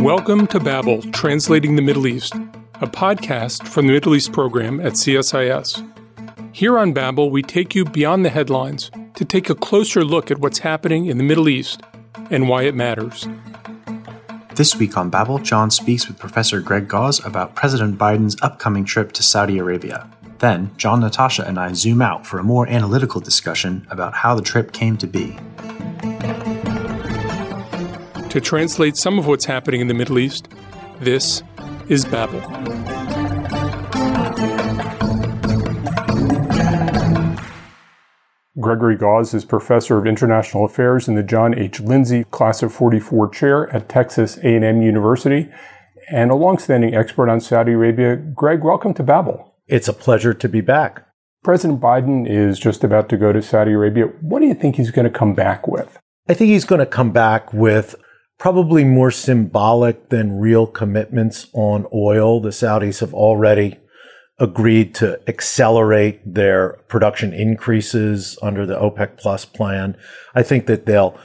Welcome to Babel, Translating the Middle East, a podcast from the Middle East program at CSIS. Here on Babel, we take you beyond the headlines to take a closer look at what's happening in the Middle East and why it matters. This week on Babel, John speaks with Professor Greg Gause about President Biden's upcoming trip to Saudi Arabia. Then, John, Natasha, and I zoom out for a more analytical discussion about how the trip came to be. To translate some of what's happening in the Middle East, this is Babel. Gregory Gause is professor of international affairs in the John H. Lindsey Class of 44 chair at Texas A&M University and a longstanding expert on Saudi Arabia. Greg, welcome to Babel. It's a pleasure to be back. President Biden is just about to go to Saudi Arabia. What do you think he's going to come back with? I think he's going to come back with probably more symbolic than real commitments on oil. The Saudis have already agreed to accelerate their production increases under the OPEC plus plan. I think that they'll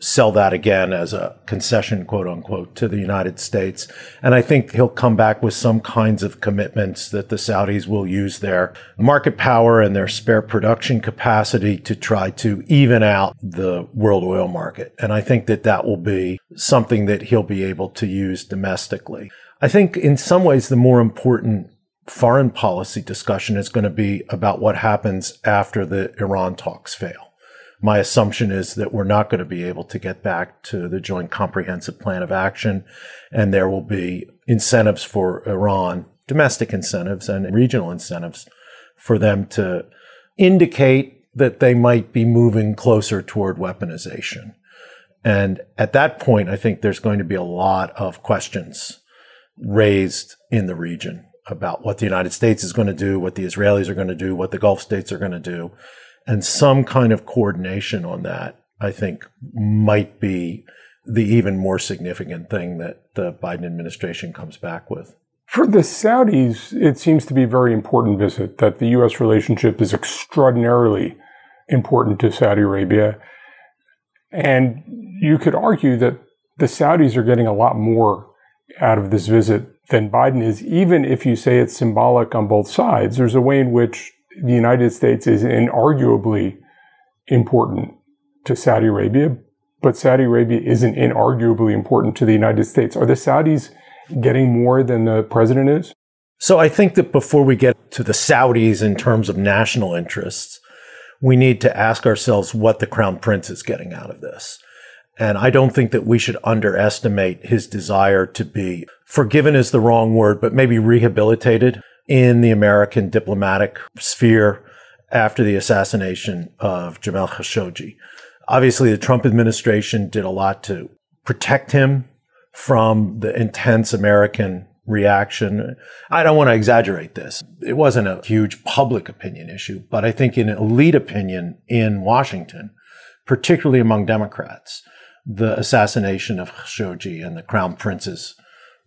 sell that again as a concession, quote unquote, to the United States. And I think he'll come back with some kinds of commitments that the Saudis will use their market power and their spare production capacity to try to even out the world oil market. And I think that that will be something that he'll be able to use domestically. I think in some ways the more important foreign policy discussion is going to be about what happens after the Iran talks fail my assumption is that we're not going to be able to get back to the joint comprehensive plan of action. And there will be incentives for Iran, domestic incentives and regional incentives for them to indicate that they might be moving closer toward weaponization. And at that point, I think there's going to be a lot of questions raised in the region about what the United States is going to do, what the Israelis are going to do, what the Gulf states are going to do and some kind of coordination on that, I think, might be the even more significant thing that the Biden administration comes back with. For the Saudis, it seems to be a very important visit, that the U.S. relationship is extraordinarily important to Saudi Arabia. And you could argue that the Saudis are getting a lot more out of this visit than Biden is, even if you say it's symbolic on both sides. There's a way in which the United States is inarguably important to Saudi Arabia, but Saudi Arabia isn't inarguably important to the United States. Are the Saudis getting more than the president is? So I think that before we get to the Saudis in terms of national interests, we need to ask ourselves what the crown prince is getting out of this. And I don't think that we should underestimate his desire to be forgiven is the wrong word, but maybe rehabilitated in the American diplomatic sphere after the assassination of Jamal Khashoggi. Obviously, the Trump administration did a lot to protect him from the intense American reaction. I don't want to exaggerate this. It wasn't a huge public opinion issue, but I think in elite opinion in Washington, particularly among Democrats, the assassination of Khashoggi and the crown prince's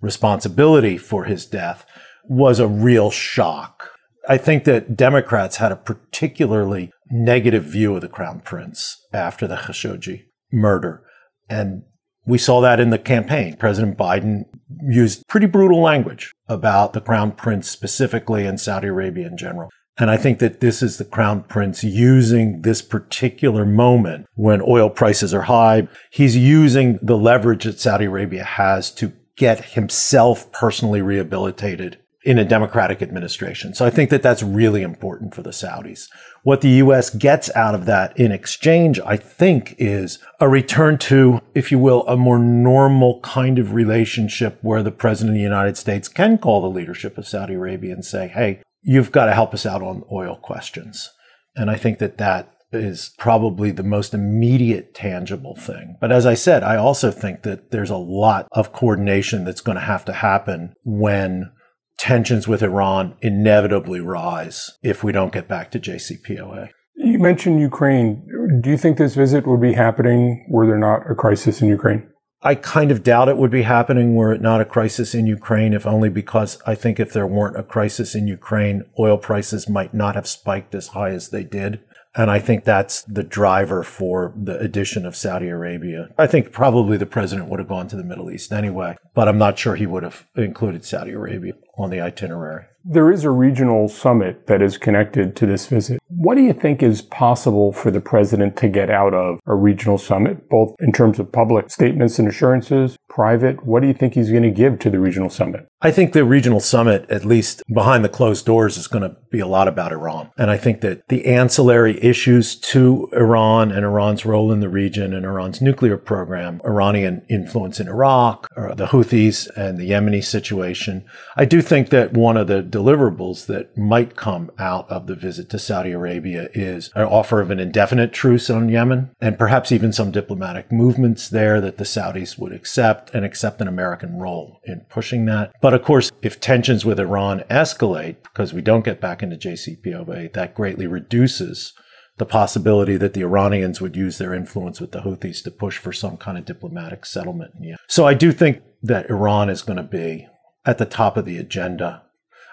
responsibility for his death was a real shock. I think that Democrats had a particularly negative view of the crown prince after the Khashoggi murder. And we saw that in the campaign. President Biden used pretty brutal language about the crown prince specifically and Saudi Arabia in general. And I think that this is the crown prince using this particular moment when oil prices are high. He's using the leverage that Saudi Arabia has to get himself personally rehabilitated in a democratic administration. So I think that that's really important for the Saudis. What the U.S. gets out of that in exchange, I think, is a return to, if you will, a more normal kind of relationship where the president of the United States can call the leadership of Saudi Arabia and say, Hey, you've got to help us out on oil questions. And I think that that is probably the most immediate tangible thing. But as I said, I also think that there's a lot of coordination that's going to have to happen when tensions with Iran inevitably rise if we don't get back to JCPOA. You mentioned Ukraine. Do you think this visit would be happening were there not a crisis in Ukraine? I kind of doubt it would be happening were it not a crisis in Ukraine, if only because I think if there weren't a crisis in Ukraine, oil prices might not have spiked as high as they did. And I think that's the driver for the addition of Saudi Arabia. I think probably the president would have gone to the Middle East anyway, but I'm not sure he would have included Saudi Arabia on the itinerary. There is a regional summit that is connected to this visit. What do you think is possible for the president to get out of a regional summit, both in terms of public statements and assurances, private? What do you think he's going to give to the regional summit? I think the regional summit, at least behind the closed doors, is going to be a lot about Iran. And I think that the ancillary issues to Iran and Iran's role in the region and Iran's nuclear program, Iranian influence in Iraq, the Houthis and the Yemeni situation, I do think that one of the deliverables that might come out of the visit to Saudi Arabia is an offer of an indefinite truce on Yemen and perhaps even some diplomatic movements there that the Saudis would accept and accept an American role in pushing that. But of course, if tensions with Iran escalate because we don't get back into JCPOA, that greatly reduces the possibility that the Iranians would use their influence with the Houthis to push for some kind of diplomatic settlement. So I do think that Iran is going to be at the top of the agenda.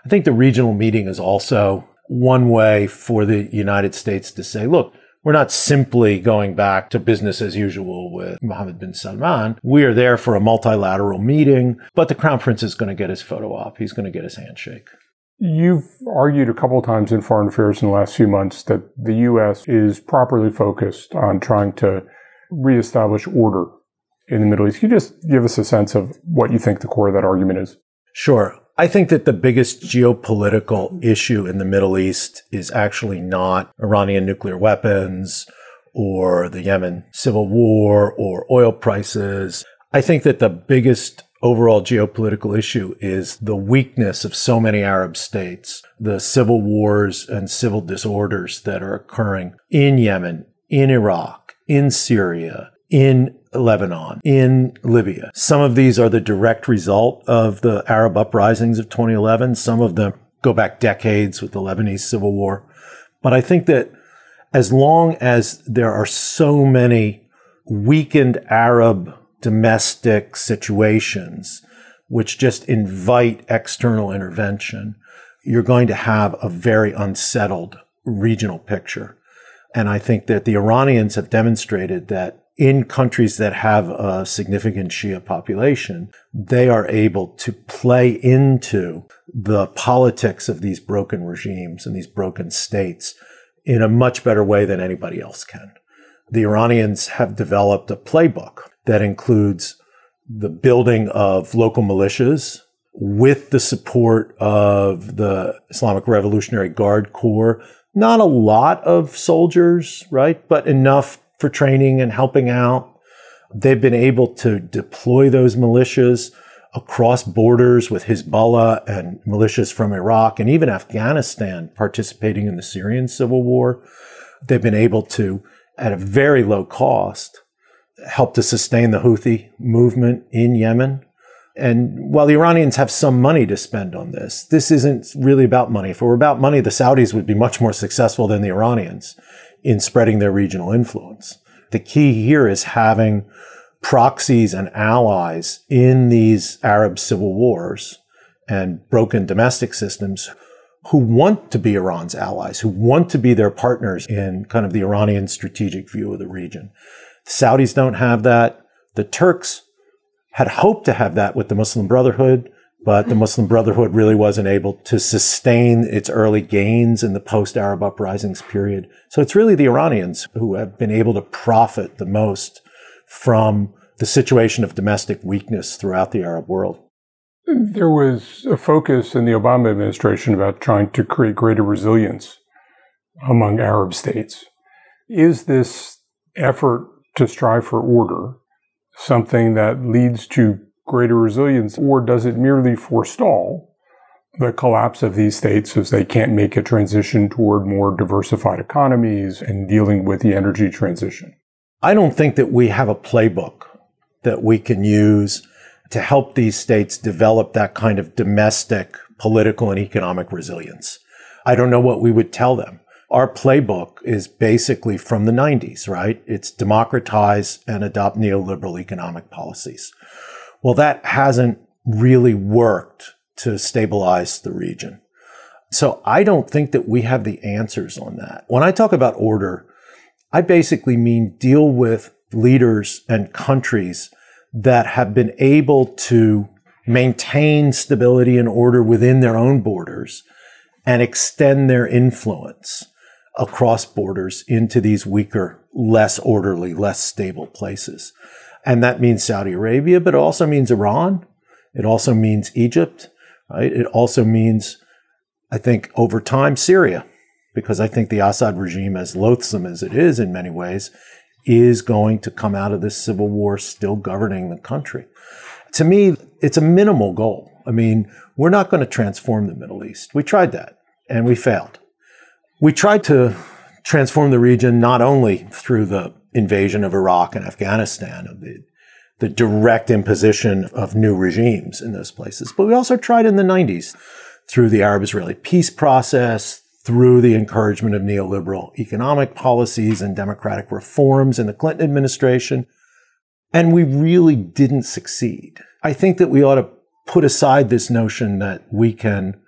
I think the regional meeting is also one way for the United States to say, look, we're not simply going back to business as usual with Mohammed bin Salman. We are there for a multilateral meeting, but the crown prince is going to get his photo op. He's going to get his handshake. You've argued a couple of times in foreign affairs in the last few months that the U.S. is properly focused on trying to reestablish order in the Middle East. Can you just give us a sense of what you think the core of that argument is? Sure. I think that the biggest geopolitical issue in the Middle East is actually not Iranian nuclear weapons or the Yemen civil war or oil prices. I think that the biggest overall geopolitical issue is the weakness of so many Arab states, the civil wars and civil disorders that are occurring in Yemen, in Iraq, in Syria, in Lebanon, in Libya. Some of these are the direct result of the Arab uprisings of 2011. Some of them go back decades with the Lebanese civil war. But I think that as long as there are so many weakened Arab domestic situations which just invite external intervention, you're going to have a very unsettled regional picture. And I think that the Iranians have demonstrated that in countries that have a significant Shia population, they are able to play into the politics of these broken regimes and these broken states in a much better way than anybody else can. The Iranians have developed a playbook that includes the building of local militias with the support of the Islamic Revolutionary Guard Corps. Not a lot of soldiers, right? But enough for training and helping out. They've been able to deploy those militias across borders with Hezbollah and militias from Iraq and even Afghanistan participating in the Syrian civil war. They've been able to, at a very low cost, help to sustain the Houthi movement in Yemen. And while the Iranians have some money to spend on this, this isn't really about money. If it were about money, the Saudis would be much more successful than the Iranians in spreading their regional influence. The key here is having proxies and allies in these Arab civil wars and broken domestic systems who want to be Iran's allies, who want to be their partners in kind of the Iranian strategic view of the region. The Saudis don't have that. The Turks had hoped to have that with the Muslim Brotherhood but the Muslim Brotherhood really wasn't able to sustain its early gains in the post Arab uprisings period. So it's really the Iranians who have been able to profit the most from the situation of domestic weakness throughout the Arab world. There was a focus in the Obama administration about trying to create greater resilience among Arab states. Is this effort to strive for order something that leads to greater resilience, or does it merely forestall the collapse of these states as they can't make a transition toward more diversified economies and dealing with the energy transition? I don't think that we have a playbook that we can use to help these states develop that kind of domestic political and economic resilience. I don't know what we would tell them. Our playbook is basically from the 90s, right? It's democratize and adopt neoliberal economic policies. Well, that hasn't really worked to stabilize the region. So I don't think that we have the answers on that. When I talk about order, I basically mean deal with leaders and countries that have been able to maintain stability and order within their own borders and extend their influence across borders into these weaker, less orderly, less stable places. And that means Saudi Arabia, but it also means Iran. It also means Egypt, right? It also means, I think, over time, Syria, because I think the Assad regime, as loathsome as it is in many ways, is going to come out of this civil war still governing the country. To me, it's a minimal goal. I mean, we're not going to transform the Middle East. We tried that and we failed. We tried to transform the region not only through the invasion of Iraq and Afghanistan, of the, the direct imposition of new regimes in those places, but we also tried in the 90s through the Arab Israeli peace process, through the encouragement of neoliberal economic policies and democratic reforms in the Clinton administration. And we really didn't succeed. I think that we ought to put aside this notion that we can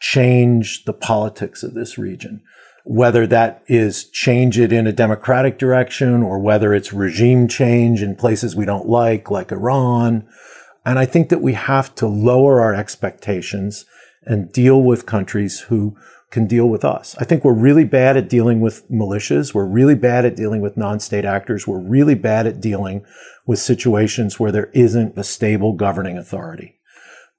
change the politics of this region, whether that is change it in a democratic direction or whether it's regime change in places we don't like, like Iran. And I think that we have to lower our expectations and deal with countries who can deal with us. I think we're really bad at dealing with militias. We're really bad at dealing with non-state actors. We're really bad at dealing with situations where there isn't a stable governing authority.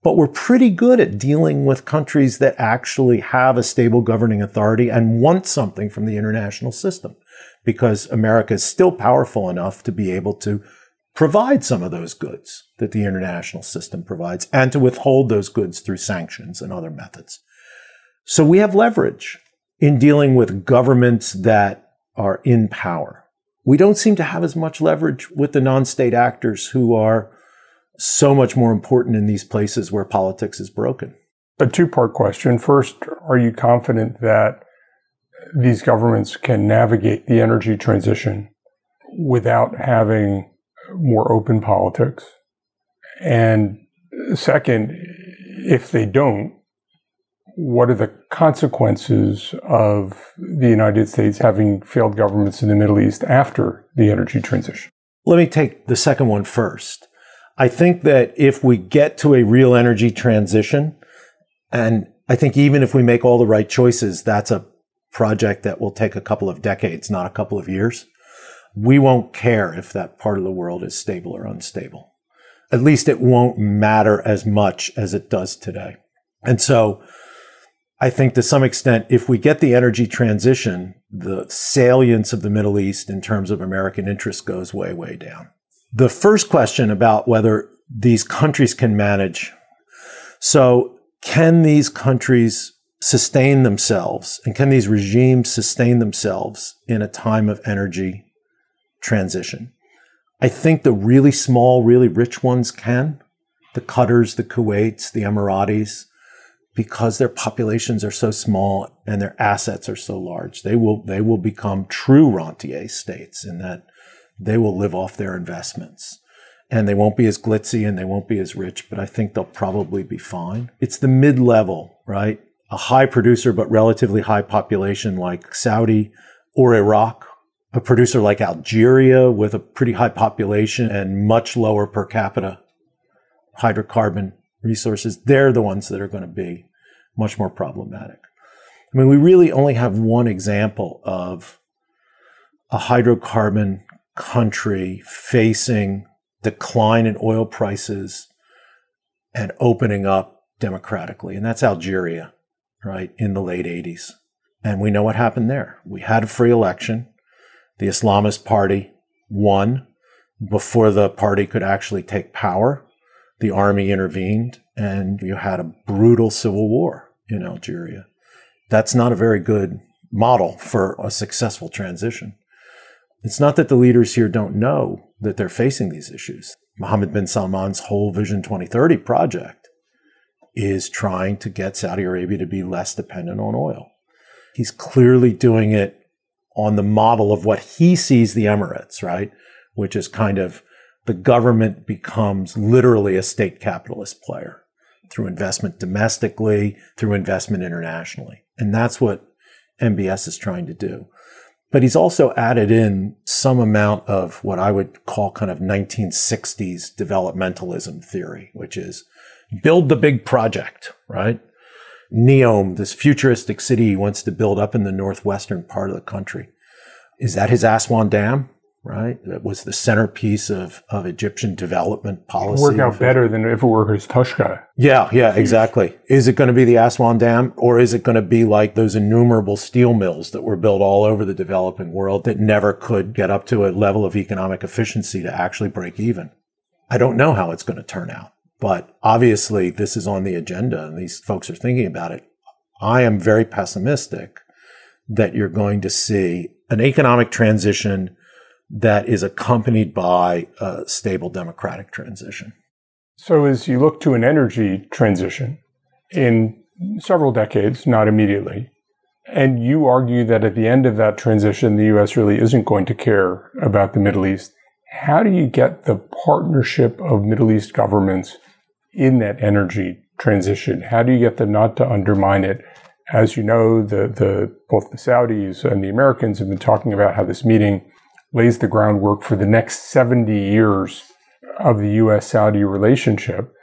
But we're pretty good at dealing with countries that actually have a stable governing authority and want something from the international system because America is still powerful enough to be able to provide some of those goods that the international system provides and to withhold those goods through sanctions and other methods. So we have leverage in dealing with governments that are in power. We don't seem to have as much leverage with the non-state actors who are so much more important in these places where politics is broken. A two part question. First, are you confident that these governments can navigate the energy transition without having more open politics? And second, if they don't, what are the consequences of the United States having failed governments in the Middle East after the energy transition? Let me take the second one first. I think that if we get to a real energy transition, and I think even if we make all the right choices, that's a project that will take a couple of decades, not a couple of years. We won't care if that part of the world is stable or unstable. At least it won't matter as much as it does today. And so I think to some extent, if we get the energy transition, the salience of the Middle East in terms of American interest goes way, way down. The first question about whether these countries can manage. So can these countries sustain themselves and can these regimes sustain themselves in a time of energy transition? I think the really small, really rich ones can. The Qatars, the Kuwaits, the Emiratis, because their populations are so small and their assets are so large. They will, they will become true rentier states in that they will live off their investments. And they won't be as glitzy and they won't be as rich, but I think they'll probably be fine. It's the mid level, right? A high producer, but relatively high population like Saudi or Iraq. A producer like Algeria with a pretty high population and much lower per capita hydrocarbon resources, they're the ones that are going to be much more problematic. I mean, we really only have one example of a hydrocarbon country facing decline in oil prices and opening up democratically, and that's Algeria, right, in the late 80s. And we know what happened there. We had a free election. The Islamist party won before the party could actually take power the army intervened and you had a brutal civil war in Algeria. That's not a very good model for a successful transition. It's not that the leaders here don't know that they're facing these issues. Mohammed bin Salman's whole Vision 2030 project is trying to get Saudi Arabia to be less dependent on oil. He's clearly doing it on the model of what he sees the Emirates, right? Which is kind of the government becomes literally a state capitalist player through investment domestically, through investment internationally. And that's what MBS is trying to do. But he's also added in some amount of what I would call kind of 1960s developmentalism theory, which is build the big project, right? Neom, this futuristic city he wants to build up in the northwestern part of the country. Is that his Aswan Dam? Right? That was the centerpiece of, of Egyptian development policy. Work out better than if it were his Tushka. Yeah, yeah, exactly. Is it going to be the Aswan Dam or is it going to be like those innumerable steel mills that were built all over the developing world that never could get up to a level of economic efficiency to actually break even? I don't know how it's going to turn out, but obviously this is on the agenda and these folks are thinking about it. I am very pessimistic that you're going to see an economic transition that is accompanied by a stable democratic transition. So, as you look to an energy transition in several decades, not immediately, and you argue that at the end of that transition, the U.S. really isn't going to care about the Middle East, how do you get the partnership of Middle East governments in that energy transition? How do you get them not to undermine it? As you know, the, the both the Saudis and the Americans have been talking about how this meeting lays the groundwork for the next 70 years of the US Saudi relationship.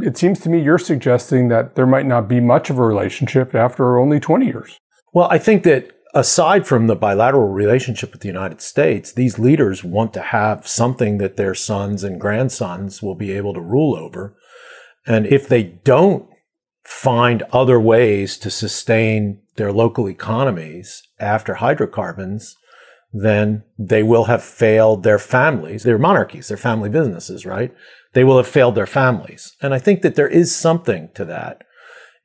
It seems to me you're suggesting that there might not be much of a relationship after only 20 years. Well, I think that aside from the bilateral relationship with the United States, these leaders want to have something that their sons and grandsons will be able to rule over. And if they don't find other ways to sustain their local economies after hydrocarbons, then they will have failed their families, their monarchies, their family businesses, right? They will have failed their families. And I think that there is something to that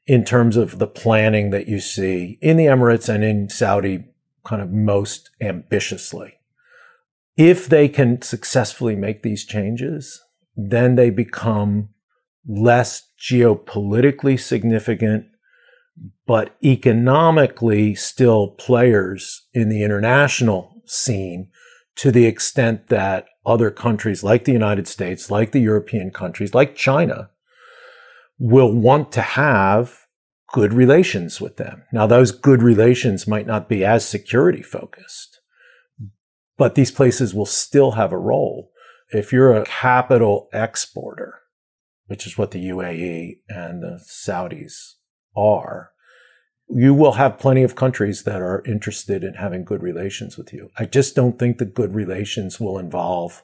in terms of the planning that you see in the Emirates and in Saudi kind of most ambitiously. If they can successfully make these changes, then they become less geopolitically significant but economically still players in the international scene to the extent that other countries like the United States, like the European countries, like China, will want to have good relations with them. Now, those good relations might not be as security focused, but these places will still have a role. If you're a capital exporter, which is what the UAE and the Saudis are, you will have plenty of countries that are interested in having good relations with you. I just don't think the good relations will involve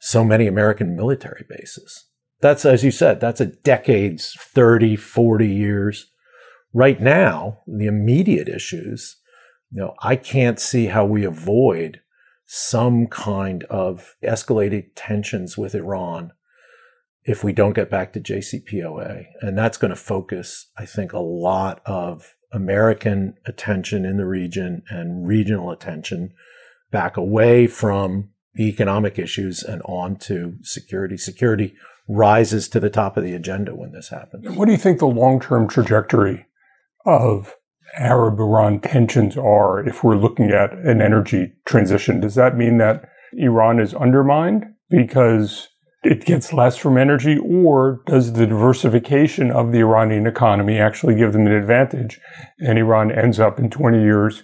so many American military bases. That's, as you said, that's a decades, 30, 40 years. Right now, the immediate issues, you know, I can't see how we avoid some kind of escalated tensions with Iran if we don't get back to JCPOA. And that's going to focus, I think, a lot of American attention in the region and regional attention back away from the economic issues and on to security. Security rises to the top of the agenda when this happens. What do you think the long term trajectory of Arab Iran tensions are if we're looking at an energy transition? Does that mean that Iran is undermined because it gets less from energy, or does the diversification of the Iranian economy actually give them an advantage? And Iran ends up in 20 years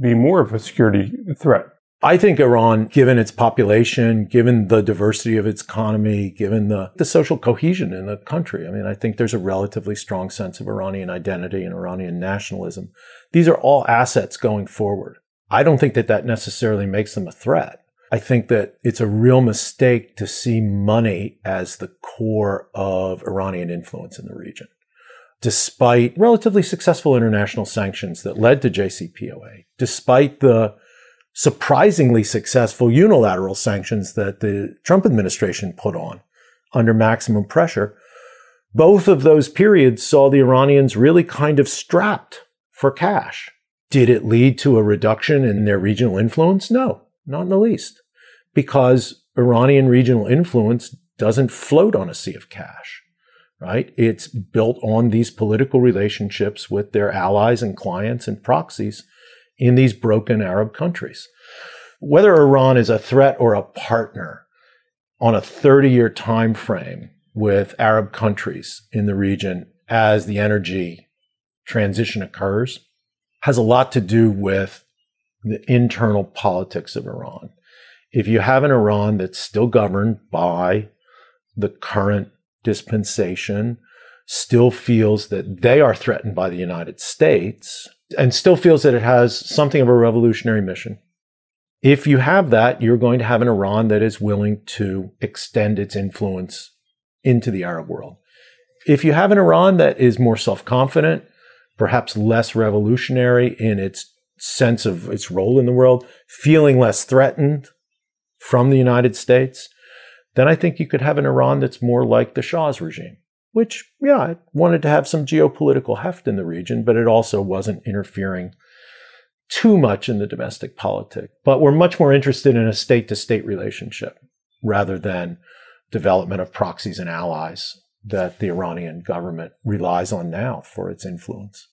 being more of a security threat. I think Iran, given its population, given the diversity of its economy, given the, the social cohesion in the country, I mean, I think there's a relatively strong sense of Iranian identity and Iranian nationalism. These are all assets going forward. I don't think that that necessarily makes them a threat. I think that it's a real mistake to see money as the core of Iranian influence in the region. Despite relatively successful international sanctions that led to JCPOA, despite the surprisingly successful unilateral sanctions that the Trump administration put on under maximum pressure, both of those periods saw the Iranians really kind of strapped for cash. Did it lead to a reduction in their regional influence? No, not in the least because Iranian regional influence doesn't float on a sea of cash, right? It's built on these political relationships with their allies and clients and proxies in these broken Arab countries. Whether Iran is a threat or a partner on a 30 year time frame with Arab countries in the region as the energy transition occurs has a lot to do with the internal politics of Iran. If you have an Iran that's still governed by the current dispensation, still feels that they are threatened by the United States, and still feels that it has something of a revolutionary mission. If you have that, you're going to have an Iran that is willing to extend its influence into the Arab world. If you have an Iran that is more self confident, perhaps less revolutionary in its sense of its role in the world, feeling less threatened from the United States, then I think you could have an Iran that's more like the Shah's regime, which, yeah, it wanted to have some geopolitical heft in the region, but it also wasn't interfering too much in the domestic politics. But we're much more interested in a state to state relationship rather than development of proxies and allies that the Iranian government relies on now for its influence.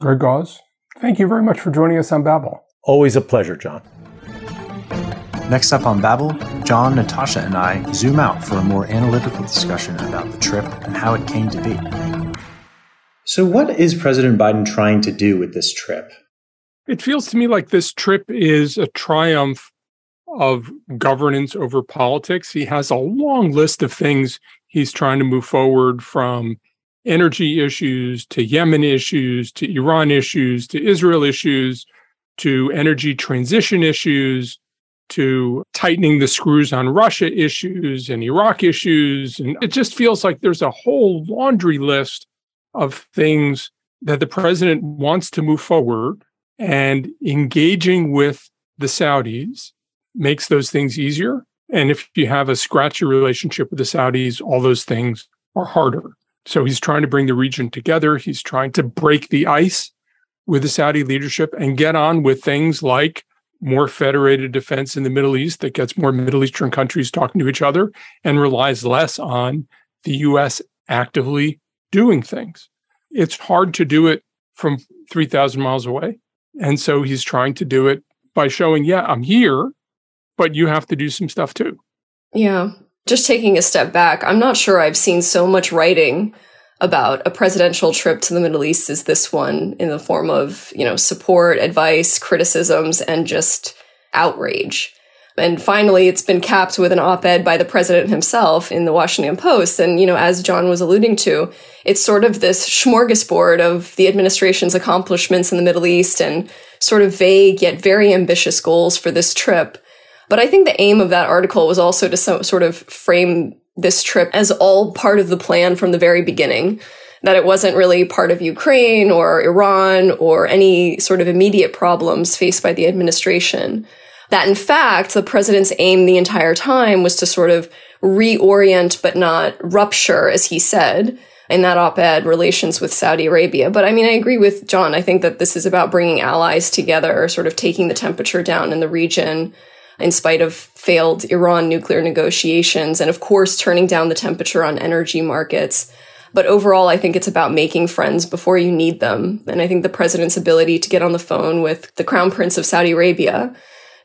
Greg Gause, thank you very much for joining us on Babel. Always a pleasure, John. Next up on Babel, John, Natasha, and I zoom out for a more analytical discussion about the trip and how it came to be. So, what is President Biden trying to do with this trip? It feels to me like this trip is a triumph of governance over politics. He has a long list of things he's trying to move forward from energy issues to Yemen issues to Iran issues to Israel issues to energy transition issues to tightening the screws on Russia issues and Iraq issues. And it just feels like there's a whole laundry list of things that the president wants to move forward and engaging with the Saudis makes those things easier. And if you have a scratchy relationship with the Saudis, all those things are harder. So he's trying to bring the region together. He's trying to break the ice with the Saudi leadership and get on with things like more federated defense in the Middle East that gets more Middle Eastern countries talking to each other and relies less on the US actively doing things. It's hard to do it from 3,000 miles away. And so he's trying to do it by showing, yeah, I'm here, but you have to do some stuff too. Yeah. Just taking a step back, I'm not sure I've seen so much writing about a presidential trip to the Middle East is this one in the form of, you know, support, advice, criticisms, and just outrage. And finally, it's been capped with an op-ed by the president himself in the Washington Post. And, you know, as John was alluding to, it's sort of this smorgasbord of the administration's accomplishments in the Middle East and sort of vague yet very ambitious goals for this trip. But I think the aim of that article was also to so, sort of frame this trip as all part of the plan from the very beginning. That it wasn't really part of Ukraine or Iran or any sort of immediate problems faced by the administration that in fact, the president's aim the entire time was to sort of reorient but not rupture, as he said, in that op-ed relations with Saudi Arabia. But I mean, I agree with John. I think that this is about bringing allies together, sort of taking the temperature down in the region in spite of failed Iran nuclear negotiations. And of course, turning down the temperature on energy markets. But overall, I think it's about making friends before you need them. And I think the president's ability to get on the phone with the crown prince of Saudi Arabia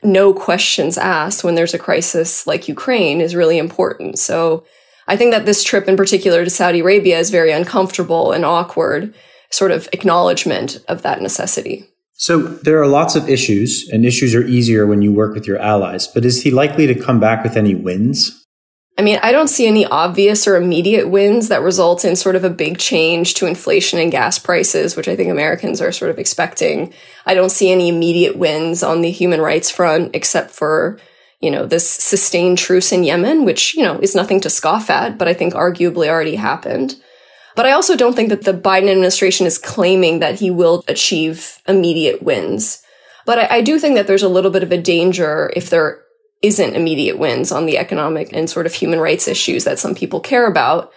no questions asked when there's a crisis like Ukraine is really important. So I think that this trip in particular to Saudi Arabia is very uncomfortable and awkward sort of acknowledgement of that necessity. So there are lots of issues, and issues are easier when you work with your allies. But is he likely to come back with any wins? I mean, I don't see any obvious or immediate wins that result in sort of a big change to inflation and gas prices, which I think Americans are sort of expecting. I don't see any immediate wins on the human rights front, except for, you know, this sustained truce in Yemen, which, you know, is nothing to scoff at, but I think arguably already happened. But I also don't think that the Biden administration is claiming that he will achieve immediate wins. But I, I do think that there's a little bit of a danger if there isn't immediate wins on the economic and sort of human rights issues that some people care about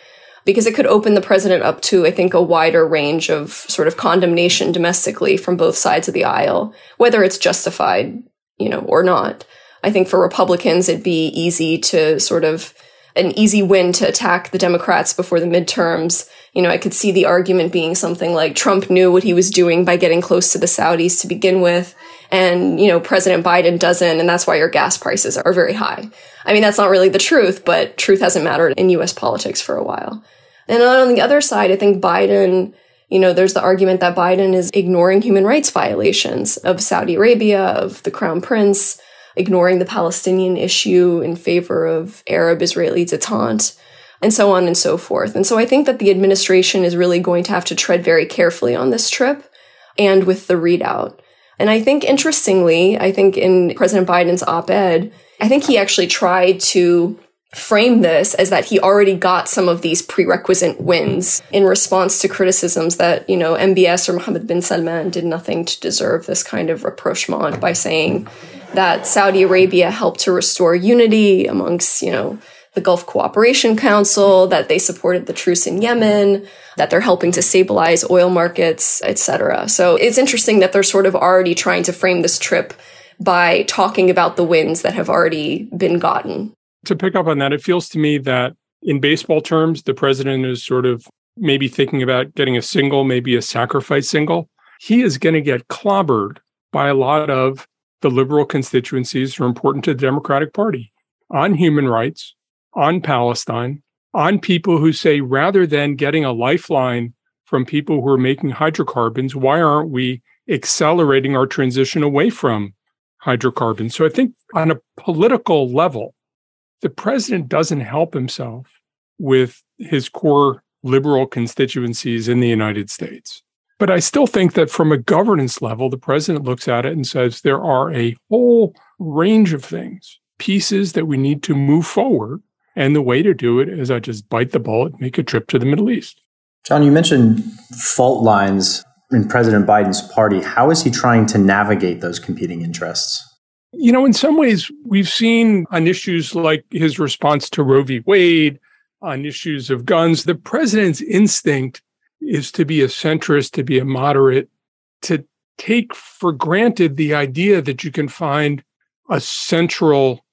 because it could open the president up to, I think, a wider range of sort of condemnation domestically from both sides of the aisle, whether it's justified, you know, or not. I think for Republicans, it'd be easy to sort of an easy win to attack the Democrats before the midterms. You know, I could see the argument being something like Trump knew what he was doing by getting close to the Saudis to begin with. And, you know, President Biden doesn't. And that's why your gas prices are very high. I mean, that's not really the truth, but truth hasn't mattered in US politics for a while. And on the other side, I think Biden, you know, there's the argument that Biden is ignoring human rights violations of Saudi Arabia, of the crown prince, ignoring the Palestinian issue in favor of Arab Israeli detente, and so on and so forth. And so I think that the administration is really going to have to tread very carefully on this trip and with the readout. And I think interestingly, I think in President Biden's op ed, I think he actually tried to frame this as that he already got some of these prerequisite wins in response to criticisms that, you know, MBS or Mohammed bin Salman did nothing to deserve this kind of rapprochement by saying that Saudi Arabia helped to restore unity amongst, you know, the Gulf Cooperation Council, that they supported the truce in Yemen, that they're helping to stabilize oil markets, etc. So it's interesting that they're sort of already trying to frame this trip by talking about the wins that have already been gotten. To pick up on that, it feels to me that in baseball terms, the president is sort of maybe thinking about getting a single, maybe a sacrifice single. He is going to get clobbered by a lot of the liberal constituencies are important to the Democratic Party on human rights, on Palestine, on people who say rather than getting a lifeline from people who are making hydrocarbons, why aren't we accelerating our transition away from hydrocarbons? So I think on a political level, the president doesn't help himself with his core liberal constituencies in the United States. But I still think that from a governance level, the president looks at it and says there are a whole range of things, pieces that we need to move forward. And the way to do it is I just bite the bullet, make a trip to the Middle East. John, you mentioned fault lines in President Biden's party. How is he trying to navigate those competing interests? You know, in some ways, we've seen on issues like his response to Roe v. Wade, on issues of guns, the president's instinct is to be a centrist, to be a moderate, to take for granted the idea that you can find a central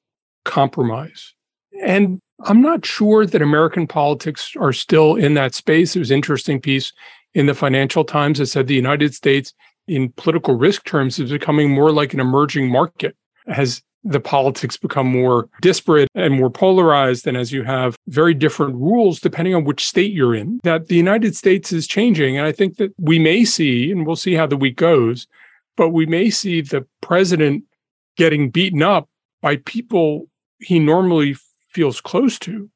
compromise. And I'm not sure that American politics are still in that space. There was an interesting piece in the Financial Times that said the United States, in political risk terms, is becoming more like an emerging market as the politics become more disparate and more polarized. And as you have very different rules depending on which state you're in, that the United States is changing. And I think that we may see, and we'll see how the week goes, but we may see the president getting beaten up by people he normally feels close to.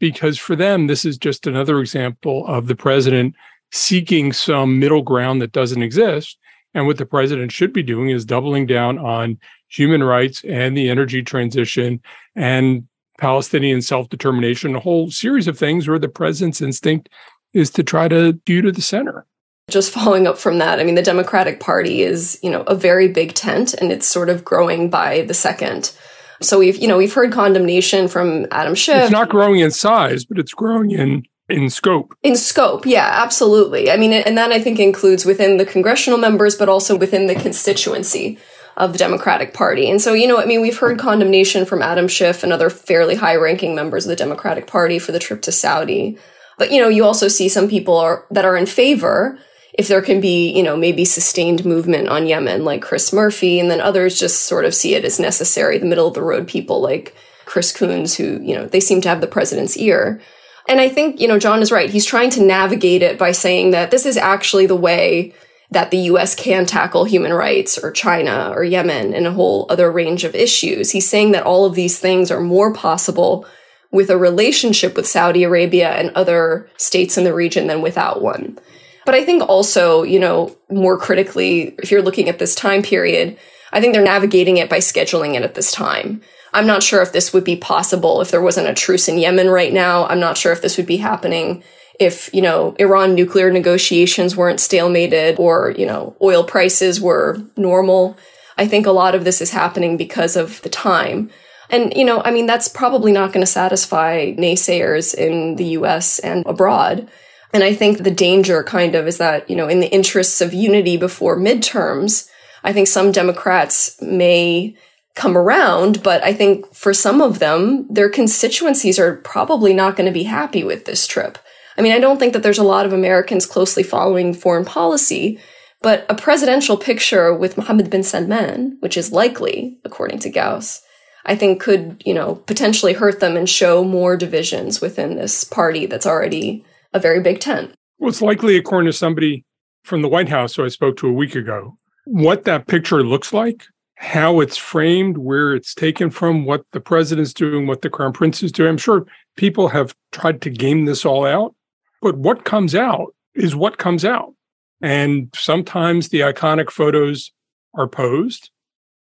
Because for them, this is just another example of the president seeking some middle ground that doesn't exist. And what the president should be doing is doubling down on human rights and the energy transition and Palestinian self determination, a whole series of things where the president's instinct is to try to do to the center. Just following up from that, I mean, the Democratic Party is, you know, a very big tent and it's sort of growing by the second. So we've, you know, we've heard condemnation from Adam Schiff. It's not growing in size, but it's growing in in scope. In scope, yeah, absolutely. I mean, and that I think includes within the congressional members, but also within the constituency of the Democratic Party. And so, you know, I mean, we've heard condemnation from Adam Schiff and other fairly high ranking members of the Democratic Party for the trip to Saudi. But, you know, you also see some people are, that are in favor if there can be, you know, maybe sustained movement on Yemen, like Chris Murphy, and then others just sort of see it as necessary, the middle of the road people like Chris Coons, who, you know, they seem to have the president's ear. And I think, you know, John is right. He's trying to navigate it by saying that this is actually the way that the US can tackle human rights or China or Yemen and a whole other range of issues. He's saying that all of these things are more possible with a relationship with Saudi Arabia and other states in the region than without one. But I think also, you know, more critically, if you're looking at this time period, I think they're navigating it by scheduling it at this time. I'm not sure if this would be possible if there wasn't a truce in Yemen right now. I'm not sure if this would be happening if, you know, Iran nuclear negotiations weren't stalemated or, you know, oil prices were normal. I think a lot of this is happening because of the time. And, you know, I mean, that's probably not going to satisfy naysayers in the US and abroad. And I think the danger kind of is that, you know, in the interests of unity before midterms, I think some Democrats may come around. But I think for some of them, their constituencies are probably not going to be happy with this trip. I mean, I don't think that there's a lot of Americans closely following foreign policy, but a presidential picture with Mohammed bin Salman, which is likely, according to Gause, I think could, you know, potentially hurt them and show more divisions within this party that's already a very big tent. Well, it's likely, according to somebody from the White House who I spoke to a week ago, what that picture looks like, how it's framed, where it's taken from, what the president's doing, what the crown prince is doing. I'm sure people have tried to game this all out, but what comes out is what comes out. And sometimes the iconic photos are posed,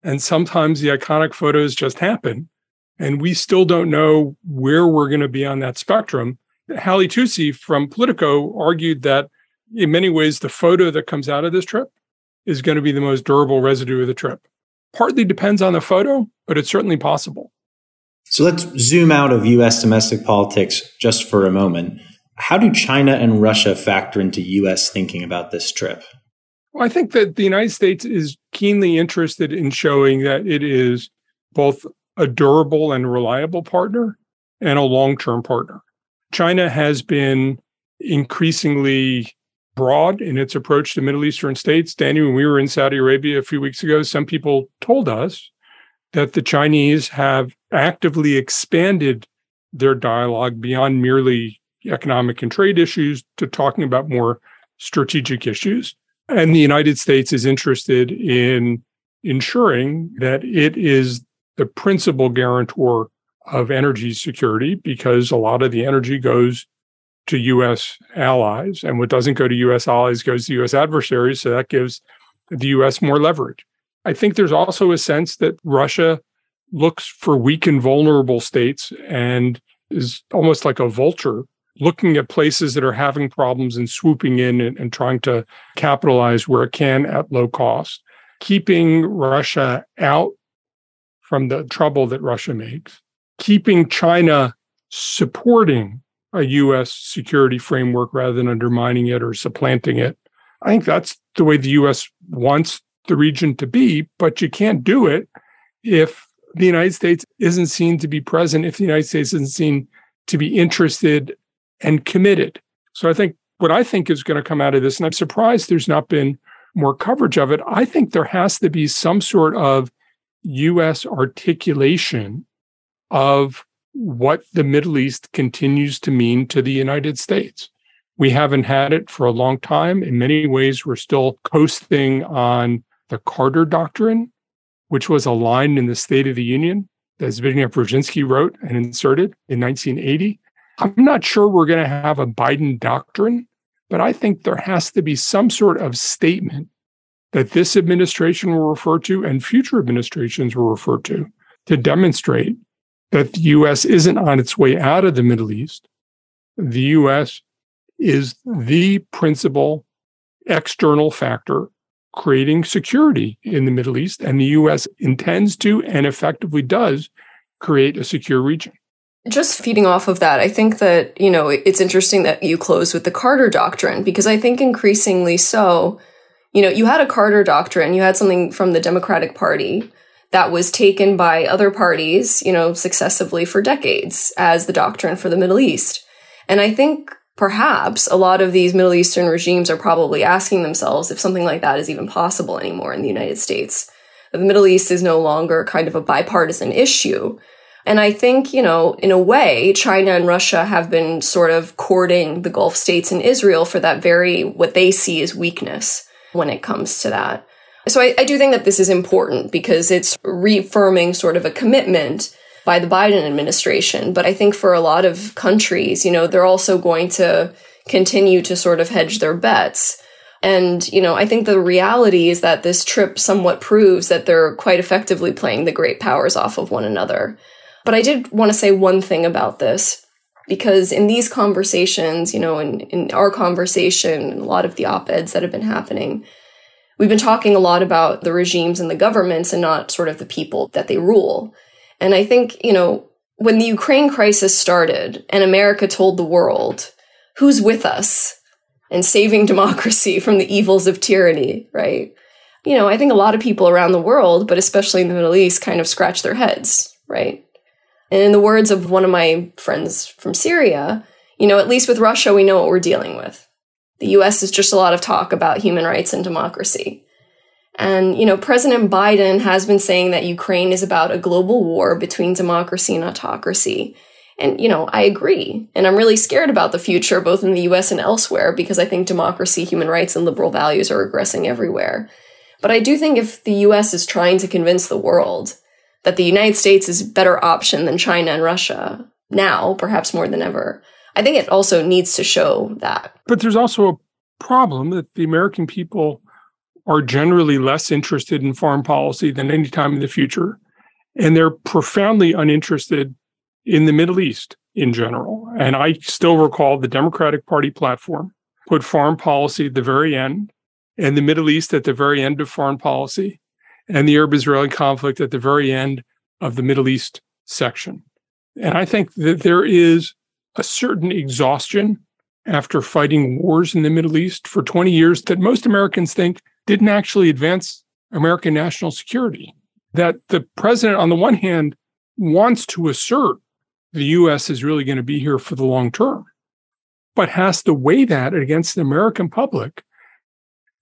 and sometimes the iconic photos just happen. And we still don't know where we're going to be on that spectrum. Hallie Tusi from Politico argued that in many ways, the photo that comes out of this trip is going to be the most durable residue of the trip. Partly depends on the photo, but it's certainly possible. So let's zoom out of US domestic politics just for a moment. How do China and Russia factor into US thinking about this trip? Well, I think that the United States is keenly interested in showing that it is both a durable and reliable partner and a long term partner. China has been increasingly broad in its approach to Middle Eastern states. Danny, when we were in Saudi Arabia a few weeks ago, some people told us that the Chinese have actively expanded their dialogue beyond merely economic and trade issues to talking about more strategic issues. And the United States is interested in ensuring that it is the principal guarantor of energy security because a lot of the energy goes to US allies. And what doesn't go to US allies goes to US adversaries. So that gives the US more leverage. I think there's also a sense that Russia looks for weak and vulnerable states and is almost like a vulture looking at places that are having problems and swooping in and, and trying to capitalize where it can at low cost. Keeping Russia out from the trouble that Russia makes, keeping China supporting a U.S. security framework rather than undermining it or supplanting it. I think that's the way the U.S. wants the region to be, but you can't do it if the United States isn't seen to be present, if the United States isn't seen to be interested and committed. So I think what I think is going to come out of this, and I'm surprised there's not been more coverage of it, I think there has to be some sort of U.S. articulation of what the Middle East continues to mean to the United States. We haven't had it for a long time. In many ways, we're still coasting on the Carter Doctrine, which was a line in the State of the Union that Zbigniew Brzezinski wrote and inserted in 1980. I'm not sure we're going to have a Biden doctrine, but I think there has to be some sort of statement that this administration will refer to and future administrations will refer to to demonstrate that the US isn't on its way out of the Middle East. The US is the principal external factor creating security in the Middle East, and the US intends to and effectively does create a secure region. Just feeding off of that, I think that, you know, it's interesting that you close with the Carter Doctrine, because I think increasingly so, you know, you had a Carter Doctrine, you had something from the Democratic Party that was taken by other parties, you know, successively for decades as the doctrine for the Middle East. And I think perhaps a lot of these Middle Eastern regimes are probably asking themselves if something like that is even possible anymore in the United States. The Middle East is no longer kind of a bipartisan issue. And I think, you know, in a way, China and Russia have been sort of courting the Gulf states and Israel for that very, what they see as weakness when it comes to that. So I, I do think that this is important because it's reaffirming sort of a commitment by the Biden administration. But I think for a lot of countries, you know, they're also going to continue to sort of hedge their bets. And, you know, I think the reality is that this trip somewhat proves that they're quite effectively playing the great powers off of one another. But I did want to say one thing about this because in these conversations, you know, in, in our conversation, a lot of the op eds that have been happening, We've been talking a lot about the regimes and the governments and not sort of the people that they rule. And I think, you know, when the Ukraine crisis started and America told the world, who's with us and saving democracy from the evils of tyranny, right? you know, I think a lot of people around the world, but especially in the Middle East, kind of scratch their heads, right? And in the words of one of my friends from Syria, you know, at least with Russia, we know what we're dealing with. The US is just a lot of talk about human rights and democracy. And, you know, President Biden has been saying that Ukraine is about a global war between democracy and autocracy. And, you know, I agree. And I'm really scared about the future, both in the US and elsewhere, because I think democracy, human rights, and liberal values are regressing everywhere. But I do think if the US is trying to convince the world that the United States is a better option than China and Russia now, perhaps more than ever, I think it also needs to show that. But there's also a problem that the American people are generally less interested in foreign policy than any time in the future. And they're profoundly uninterested in the Middle East in general. And I still recall the Democratic Party platform put foreign policy at the very end and the Middle East at the very end of foreign policy and the Arab Israeli conflict at the very end of the Middle East section. And I think that there is a certain exhaustion after fighting wars in the Middle East for 20 years that most Americans think didn't actually advance American national security. That the president, on the one hand, wants to assert the US is really going to be here for the long term, but has to weigh that against the American public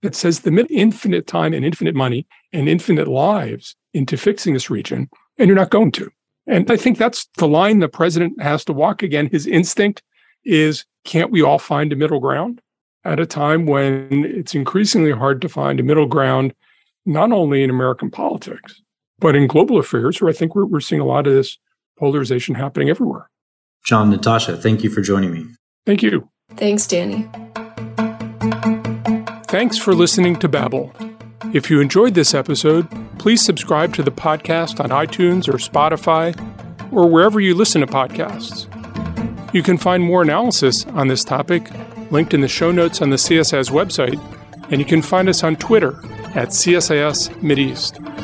that says the infinite time and infinite money and infinite lives into fixing this region, and you're not going to. And I think that's the line the president has to walk again. His instinct is can't we all find a middle ground at a time when it's increasingly hard to find a middle ground, not only in American politics, but in global affairs, where I think we're, we're seeing a lot of this polarization happening everywhere. John, Natasha, thank you for joining me. Thank you. Thanks, Danny. Thanks for listening to Babel. If you enjoyed this episode, please subscribe to the podcast on iTunes or Spotify or wherever you listen to podcasts. You can find more analysis on this topic linked in the show notes on the CSIS website, and you can find us on Twitter at CSIS Mideast.